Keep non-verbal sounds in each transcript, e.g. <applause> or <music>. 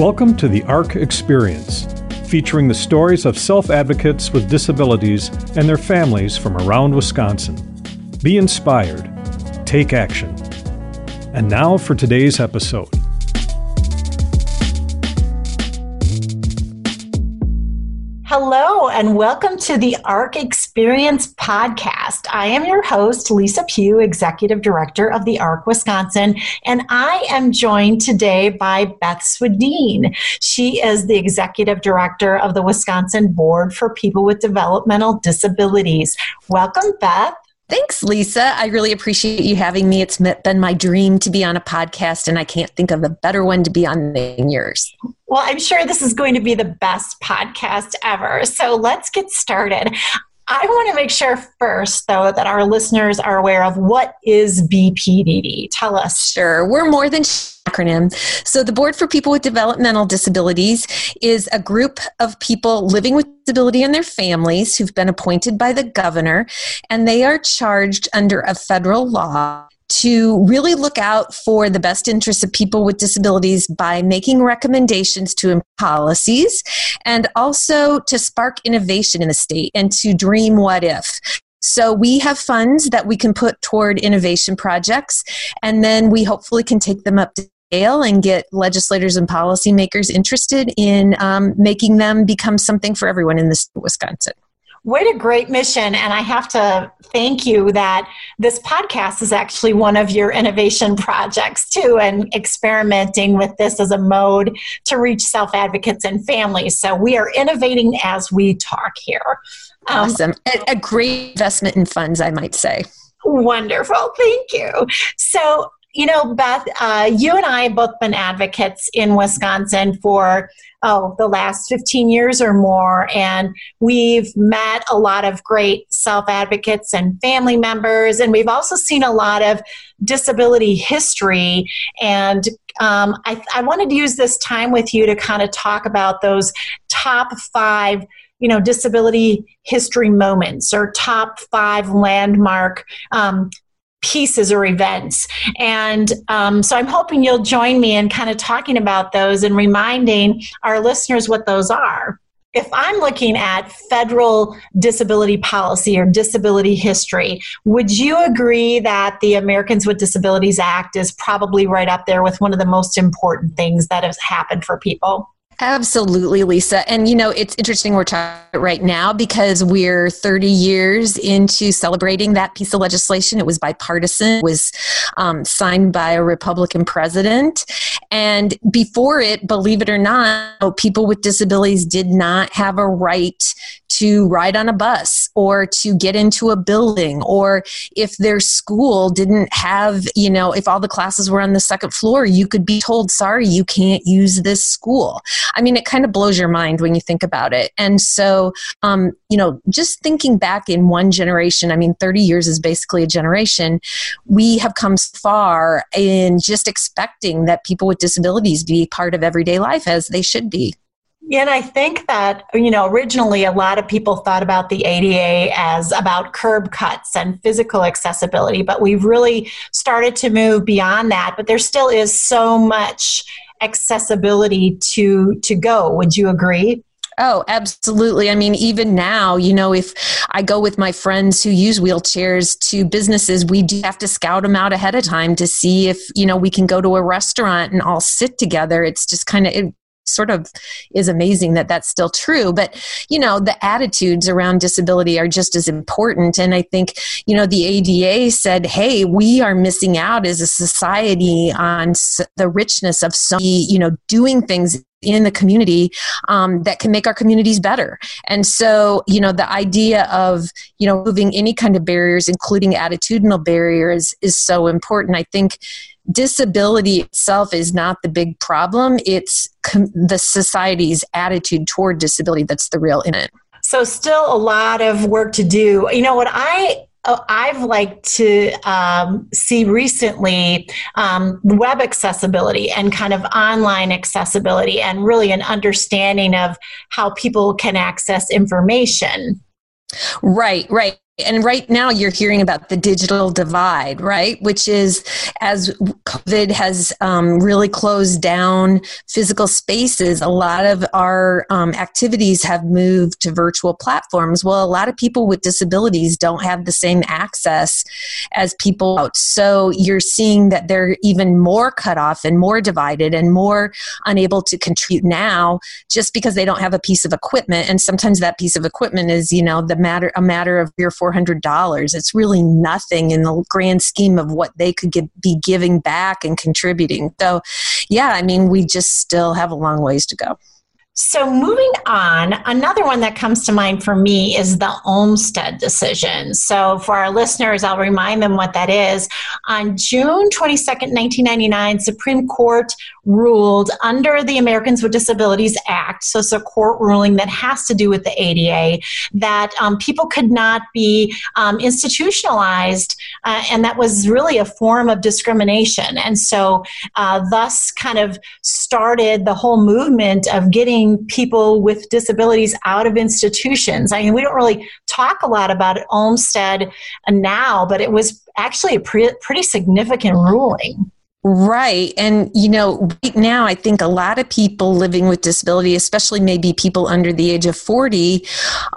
Welcome to the ARC Experience, featuring the stories of self advocates with disabilities and their families from around Wisconsin. Be inspired, take action. And now for today's episode. And welcome to the ARC Experience podcast. I am your host, Lisa Pugh, Executive Director of the ARC Wisconsin, and I am joined today by Beth Swedeen. She is the Executive Director of the Wisconsin Board for People with Developmental Disabilities. Welcome, Beth. Thanks, Lisa. I really appreciate you having me. It's been my dream to be on a podcast, and I can't think of a better one to be on than yours. Well, I'm sure this is going to be the best podcast ever. So let's get started. I want to make sure first, though, that our listeners are aware of what is BPDD. Tell us. Sure. We're more than acronym. So, the Board for People with Developmental Disabilities is a group of people living with disability and their families who've been appointed by the governor, and they are charged under a federal law to really look out for the best interests of people with disabilities by making recommendations to policies and also to spark innovation in the state and to dream what if. So we have funds that we can put toward innovation projects, and then we hopefully can take them up to scale and get legislators and policymakers interested in um, making them become something for everyone in the state of Wisconsin. What a great mission. And I have to thank you that this podcast is actually one of your innovation projects too, and experimenting with this as a mode to reach self advocates and families. So we are innovating as we talk here. Um, awesome. A, a great investment in funds, I might say. Wonderful. Thank you. So, you know, Beth, uh, you and I have both been advocates in Wisconsin for oh, the last 15 years or more. And we've met a lot of great self advocates and family members. And we've also seen a lot of disability history. And um, I, I wanted to use this time with you to kind of talk about those top five you know disability history moments or top five landmark um, pieces or events. And um, so I'm hoping you'll join me in kind of talking about those and reminding our listeners what those are. If I'm looking at federal disability policy or disability history, would you agree that the Americans with Disabilities Act is probably right up there with one of the most important things that has happened for people? Absolutely, Lisa. And you know, it's interesting we're talking right now because we're 30 years into celebrating that piece of legislation. It was bipartisan, it was um, signed by a Republican president. And before it, believe it or not, people with disabilities did not have a right to ride on a bus or to get into a building or if their school didn't have, you know, if all the classes were on the second floor, you could be told, sorry, you can't use this school. I mean, it kind of blows your mind when you think about it. And so, um, you know, just thinking back in one generation, I mean, 30 years is basically a generation, we have come far in just expecting that people with disabilities be part of everyday life as they should be. Yeah, and I think that, you know, originally a lot of people thought about the ADA as about curb cuts and physical accessibility, but we've really started to move beyond that. But there still is so much accessibility to to go. Would you agree? Oh, absolutely. I mean, even now, you know, if I go with my friends who use wheelchairs to businesses, we do have to scout them out ahead of time to see if, you know, we can go to a restaurant and all sit together. It's just kind of, it sort of is amazing that that's still true. But, you know, the attitudes around disability are just as important. And I think, you know, the ADA said, hey, we are missing out as a society on the richness of so you know, doing things in the community um, that can make our communities better and so you know the idea of you know moving any kind of barriers including attitudinal barriers is so important i think disability itself is not the big problem. It's com- the society's attitude toward disability that's the real in it. So, still a lot of work to do. You know, what I I've liked to um, see recently um, web accessibility and kind of online accessibility, and really an understanding of how people can access information. Right, right and right now you're hearing about the digital divide, right? Which is as COVID has um, really closed down physical spaces, a lot of our um, activities have moved to virtual platforms. Well, a lot of people with disabilities don't have the same access as people out. So you're seeing that they're even more cut off and more divided and more unable to contribute now just because they don't have a piece of equipment. And sometimes that piece of equipment is, you know, the matter a matter of your four $400. It's really nothing in the grand scheme of what they could be giving back and contributing. So, yeah, I mean, we just still have a long ways to go. So, moving on, another one that comes to mind for me is the Olmstead decision. So, for our listeners, I'll remind them what that is. On June 22nd, 1999, Supreme Court ruled under the Americans with Disabilities Act, so it's a court ruling that has to do with the ADA, that um, people could not be um, institutionalized, uh, and that was really a form of discrimination. And so, uh, thus, kind of started the whole movement of getting people with disabilities out of institutions. I mean, we don't really talk a lot about Olmstead now, but it was actually a pre- pretty significant ruling. Right. And, you know, right now, I think a lot of people living with disability, especially maybe people under the age of 40,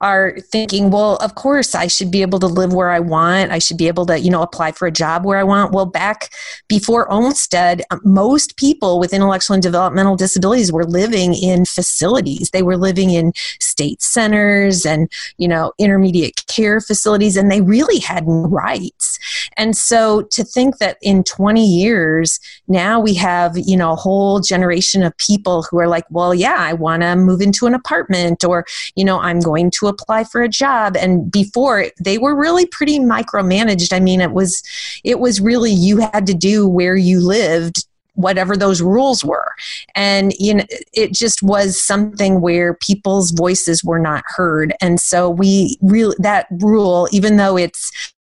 are thinking, well, of course, I should be able to live where I want. I should be able to, you know, apply for a job where I want. Well, back before Olmstead, uh, most people with intellectual and developmental disabilities were living in facilities. They were living in state centers and, you know, intermediate care facilities, and they really had rights. And so to think that in 20 years, now we have you know a whole generation of people who are like well yeah i want to move into an apartment or you know i'm going to apply for a job. And before they were really pretty micromanaged. I mean it was it was really you had to do where you lived whatever those rules were. And you know it just was something where people's voices were not heard. And so we really that rule even though it's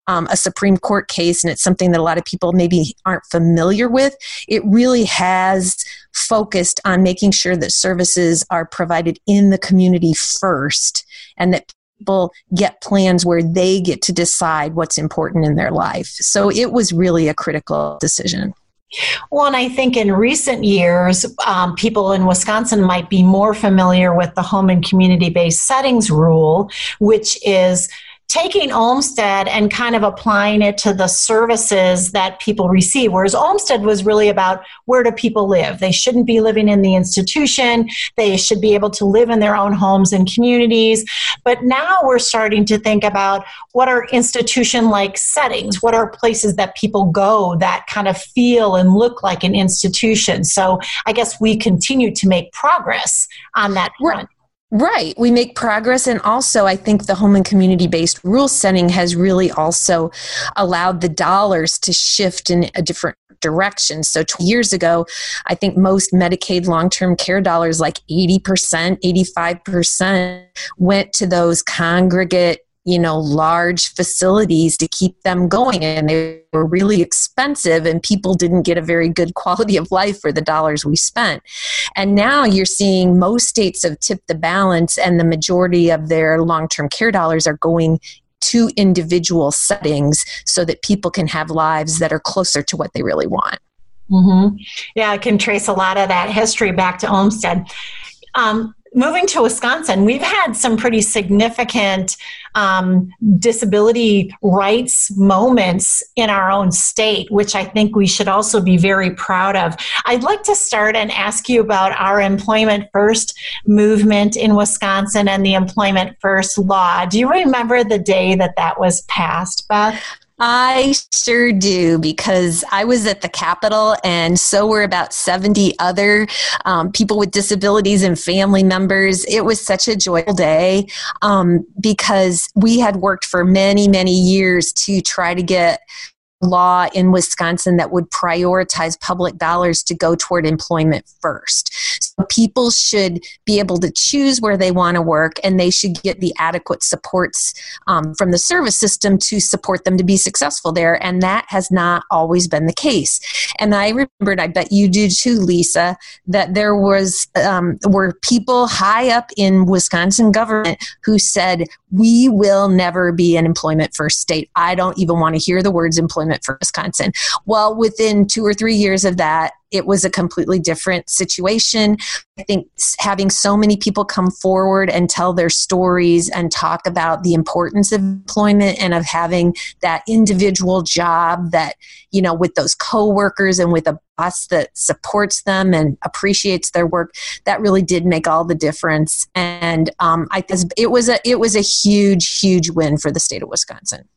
um, a Supreme Court case, and it's something that a lot of people maybe aren't familiar with, it really has focused on making sure that services are provided in the community first and that people get plans where they get to decide what's important in their life. So it was really a critical decision. Well, and I think in recent years, um, people in Wisconsin might be more familiar with the home and community based settings rule, which is taking Olmstead and kind of applying it to the services that people receive. Whereas Olmstead was really about where do people live? They shouldn't be living in the institution. They should be able to live in their own homes and communities. But now we're starting to think about what are institution like settings? What are places that people go that kind of feel and look like an institution? So I guess we continue to make progress on that front. Right. We make progress. And also, I think the home and community based rule setting has really also allowed the dollars to shift in a different direction. So, two years ago, I think most Medicaid long term care dollars, like 80%, 85%, went to those congregate you know large facilities to keep them going and they were really expensive and people didn't get a very good quality of life for the dollars we spent. And now you're seeing most states have tipped the balance and the majority of their long-term care dollars are going to individual settings so that people can have lives that are closer to what they really want. Mm-hmm. yeah i can trace a lot of that history back to olmstead um, moving to Wisconsin, we've had some pretty significant um, disability rights moments in our own state, which I think we should also be very proud of. I'd like to start and ask you about our Employment First movement in Wisconsin and the Employment First law. Do you remember the day that that was passed, Beth? I sure do because I was at the Capitol and so were about 70 other um, people with disabilities and family members. It was such a joyful day um, because we had worked for many, many years to try to get law in Wisconsin that would prioritize public dollars to go toward employment first. People should be able to choose where they want to work and they should get the adequate supports um, from the service system to support them to be successful there. And that has not always been the case. And I remembered, I bet you do too, Lisa, that there was um, were people high up in Wisconsin government who said, we will never be an employment first state. I don't even want to hear the words employment for Wisconsin. Well, within two or three years of that, it was a completely different situation. I think having so many people come forward and tell their stories and talk about the importance of employment and of having that individual job that, you know, with those coworkers and with a boss that supports them and appreciates their work, that really did make all the difference. And um, I it was a it was a huge, huge win for the state of Wisconsin.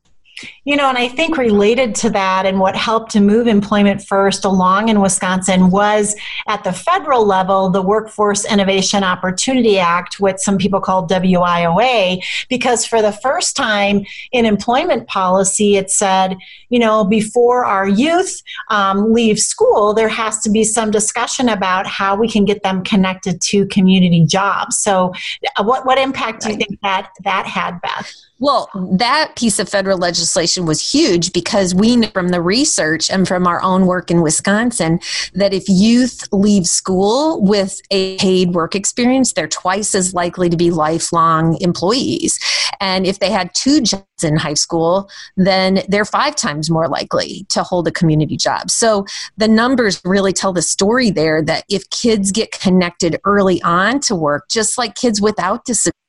You know, and I think related to that and what helped to move employment first along in Wisconsin was at the federal level, the Workforce Innovation Opportunity Act, what some people call WIOA, because for the first time in employment policy, it said, you know, before our youth um, leave school, there has to be some discussion about how we can get them connected to community jobs. So, uh, what, what impact do you think that that had, Beth? Well, that piece of federal legislation was huge because we know from the research and from our own work in Wisconsin that if youth leave school with a paid work experience, they're twice as likely to be lifelong employees. And if they had two jobs in high school, then they're five times more likely to hold a community job. So the numbers really tell the story there that if kids get connected early on to work, just like kids without disabilities,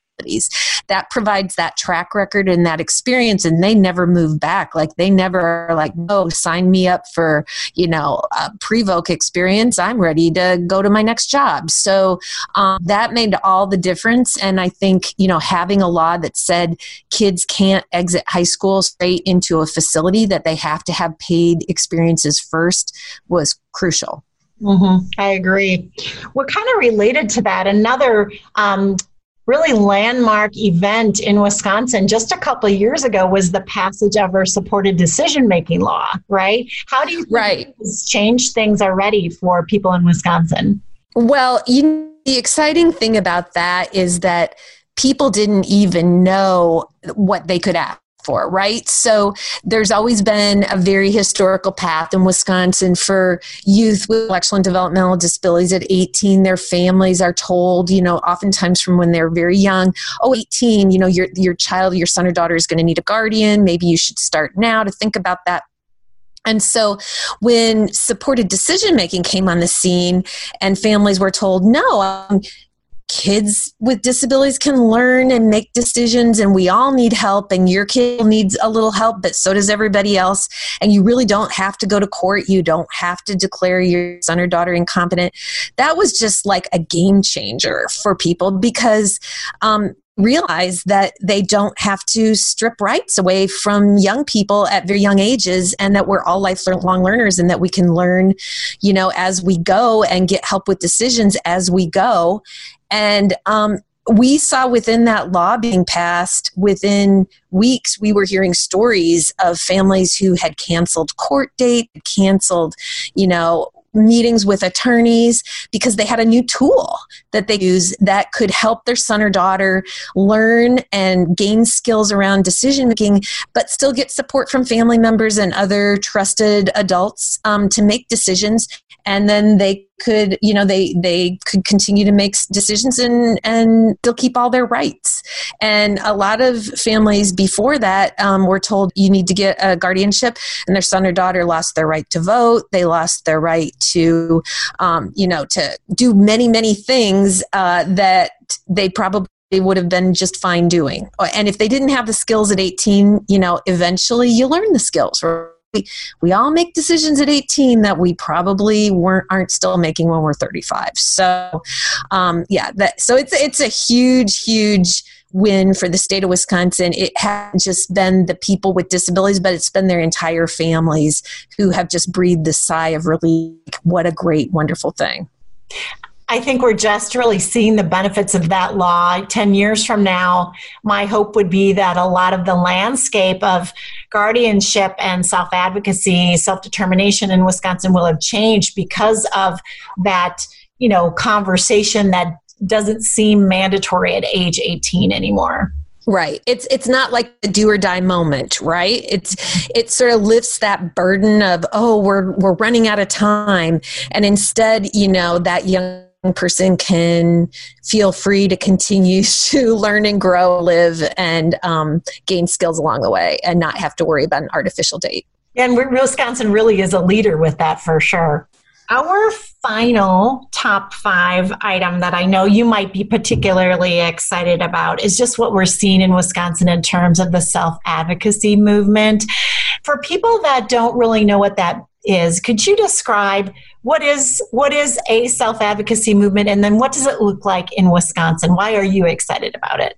that provides that track record and that experience and they never move back like they never are like oh sign me up for you know a pre-voc experience i'm ready to go to my next job so um, that made all the difference and i think you know having a law that said kids can't exit high school straight into a facility that they have to have paid experiences first was crucial Mm-hmm. I agree. We're kind of related to that. Another um, really landmark event in Wisconsin just a couple of years ago was the passage of our supported decision making law, right? How do you right. change things already for people in Wisconsin? Well, you, the exciting thing about that is that people didn't even know what they could ask for, right? So there's always been a very historical path in Wisconsin for youth with intellectual and developmental disabilities at 18. Their families are told, you know, oftentimes from when they're very young, oh, 18, you know, your, your child, your son or daughter is going to need a guardian. Maybe you should start now to think about that and so when supported decision making came on the scene and families were told, no, um, kids with disabilities can learn and make decisions and we all need help and your kid needs a little help but so does everybody else. And you really don't have to go to court. You don't have to declare your son or daughter incompetent. That was just like a game changer for people because um, realize that they don't have to strip rights away from young people at very young ages and that we're all lifelong learners and that we can learn you know as we go and get help with decisions as we go and um, we saw within that law being passed, within weeks, we were hearing stories of families who had canceled court date, canceled, you know, meetings with attorneys because they had a new tool that they use that could help their son or daughter learn and gain skills around decision making, but still get support from family members and other trusted adults um, to make decisions. And then they could you know they they could continue to make decisions and and they'll keep all their rights and a lot of families before that um, were told you need to get a guardianship and their son or daughter lost their right to vote they lost their right to um, you know to do many many things uh, that they probably would have been just fine doing and if they didn't have the skills at 18 you know eventually you learn the skills? We, we all make decisions at 18 that we probably weren't aren't still making when we're 35 so um, yeah that so it's it's a huge huge win for the state of wisconsin. It hasn't just been the people with disabilities but it's been their entire families who have just breathed the sigh of relief. What a great wonderful thing I think we're just really seeing the benefits of that law. 10 years from now, my hope would be that a lot of the landscape of guardianship and self advocacy, self determination in Wisconsin will have changed because of that you know, conversation that doesn't seem mandatory at age 18 anymore. Right. It's it's not like the do or die moment, right? It's it sort of lifts that burden of oh we're we're running out of time, and instead you know that young person can feel free to continue <laughs> to learn and grow, live, and um, gain skills along the way, and not have to worry about an artificial date. And Wisconsin really is a leader with that for sure. Our final top five item that I know you might be particularly excited about is just what we're seeing in Wisconsin in terms of the self advocacy movement. For people that don't really know what that is, could you describe what is what is a self advocacy movement and then what does it look like in Wisconsin? Why are you excited about it?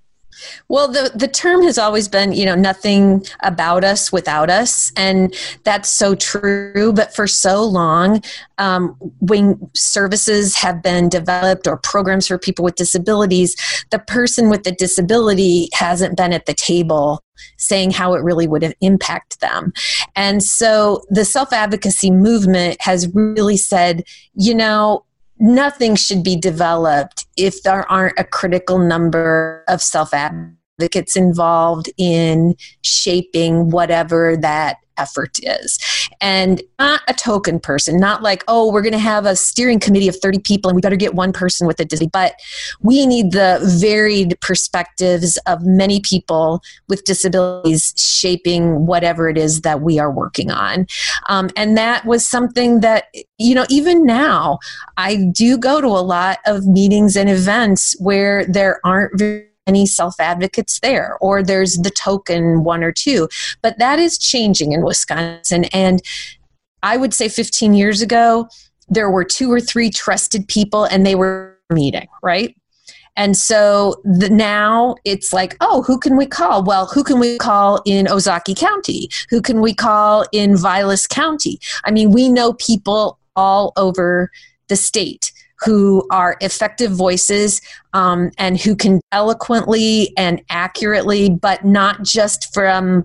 Well, the, the term has always been, you know, nothing about us without us. And that's so true. But for so long, um, when services have been developed or programs for people with disabilities, the person with the disability hasn't been at the table saying how it really would impact them. And so the self advocacy movement has really said, you know, nothing should be developed if there aren't a critical number of self advocates involved in shaping whatever that effort is. And not a token person, not like, oh, we're going to have a steering committee of 30 people and we better get one person with a disability. But we need the varied perspectives of many people with disabilities shaping whatever it is that we are working on. Um, and that was something that, you know, even now, I do go to a lot of meetings and events where there aren't very any self advocates there, or there's the token one or two. But that is changing in Wisconsin. And I would say 15 years ago, there were two or three trusted people and they were meeting, right? And so the, now it's like, oh, who can we call? Well, who can we call in Ozaukee County? Who can we call in Vilas County? I mean, we know people all over the state who are effective voices um, and who can eloquently and accurately, but not just from,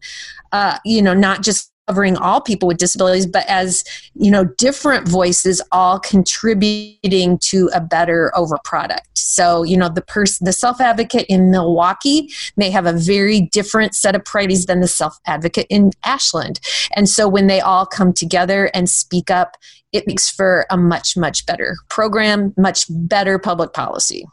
uh, you know, not just covering all people with disabilities, but as you know, different voices all contributing to a better over product. So, you know, the person, the self advocate in Milwaukee may have a very different set of priorities than the self advocate in Ashland. And so, when they all come together and speak up, it makes for a much, much better program, much better public policy.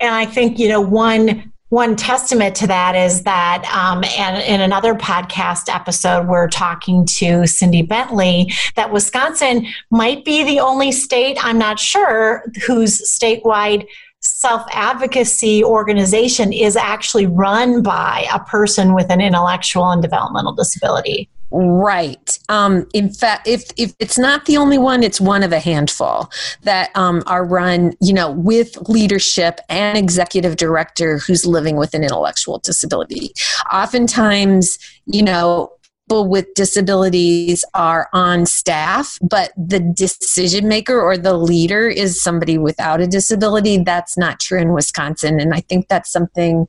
And I think, you know, one one testament to that is that, um, and in another podcast episode, we're talking to Cindy Bentley that Wisconsin might be the only state, I'm not sure, whose statewide self advocacy organization is actually run by a person with an intellectual and developmental disability. Right. Um, in fact, if if it's not the only one, it's one of a handful that um, are run, you know, with leadership and executive director who's living with an intellectual disability. Oftentimes, you know, people with disabilities are on staff, but the decision maker or the leader is somebody without a disability. That's not true in Wisconsin. And I think that's something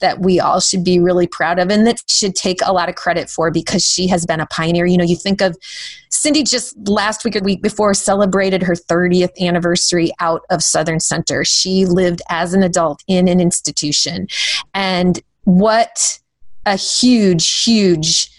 that we all should be really proud of and that should take a lot of credit for because she has been a pioneer. You know, you think of Cindy just last week or week before celebrated her 30th anniversary out of Southern Center. She lived as an adult in an institution. And what a huge, huge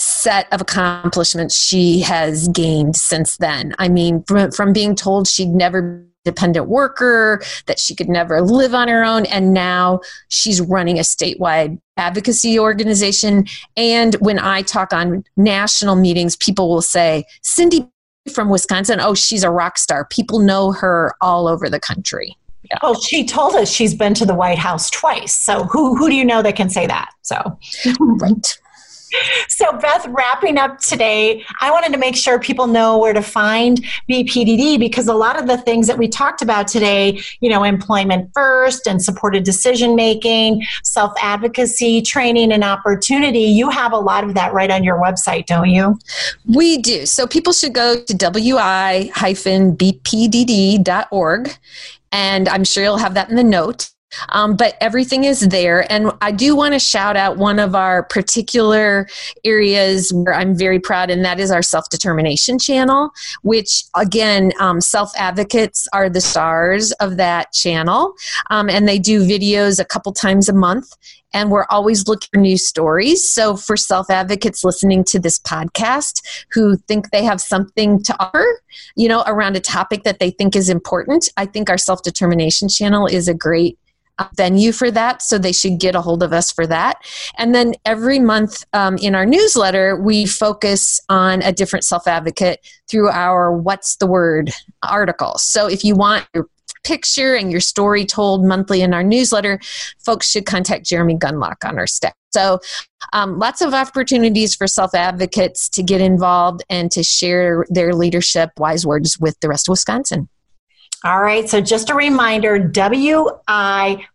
set of accomplishments she has gained since then. I mean, from, from being told she'd never be a dependent worker, that she could never live on her own, and now she's running a statewide advocacy organization. And when I talk on national meetings, people will say, Cindy from Wisconsin, oh, she's a rock star. People know her all over the country. Yeah. Oh, she told us she's been to the White House twice. So who who do you know that can say that? So <laughs> right so, Beth, wrapping up today, I wanted to make sure people know where to find BPDD because a lot of the things that we talked about today, you know, employment first and supported decision making, self advocacy, training, and opportunity, you have a lot of that right on your website, don't you? We do. So, people should go to wi bpdd.org, and I'm sure you'll have that in the note Um, but everything is there. And I do want to shout out one of our particular areas where I'm very proud, and that is our self determination channel, which again, um, self advocates are the stars of that channel. Um, and they do videos a couple times a month and we're always looking for new stories. So, for self advocates listening to this podcast who think they have something to offer, you know, around a topic that they think is important, I think our self determination channel is a great venue for that so they should get a hold of us for that and then every month um, in our newsletter we focus on a different self-advocate through our what's the word article so if you want your picture and your story told monthly in our newsletter, folks should contact Jeremy Gunlock on our staff. So, um, lots of opportunities for self advocates to get involved and to share their leadership wise words with the rest of Wisconsin. All right, so just a reminder wi-bpdd.org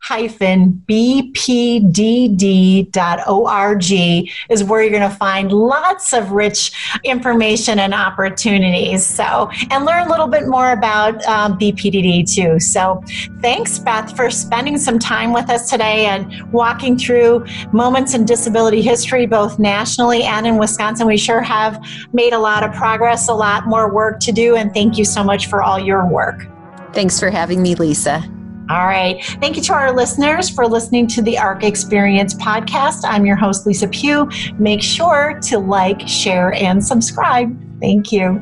is where you're going to find lots of rich information and opportunities. So, and learn a little bit more about um, BPDD too. So, thanks, Beth, for spending some time with us today and walking through moments in disability history, both nationally and in Wisconsin. We sure have made a lot of progress, a lot more work to do, and thank you so much for all your work. Thanks for having me, Lisa. All right. Thank you to our listeners for listening to the ARC Experience podcast. I'm your host, Lisa Pugh. Make sure to like, share, and subscribe. Thank you.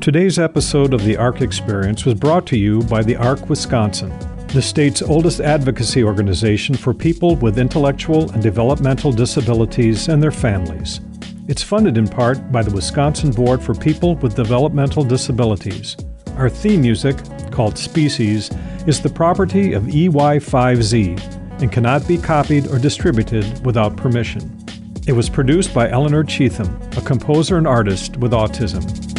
Today's episode of the ARC Experience was brought to you by the ARC Wisconsin, the state's oldest advocacy organization for people with intellectual and developmental disabilities and their families. It's funded in part by the Wisconsin Board for People with Developmental Disabilities. Our theme music, called Species, is the property of EY5Z and cannot be copied or distributed without permission. It was produced by Eleanor Cheatham, a composer and artist with autism.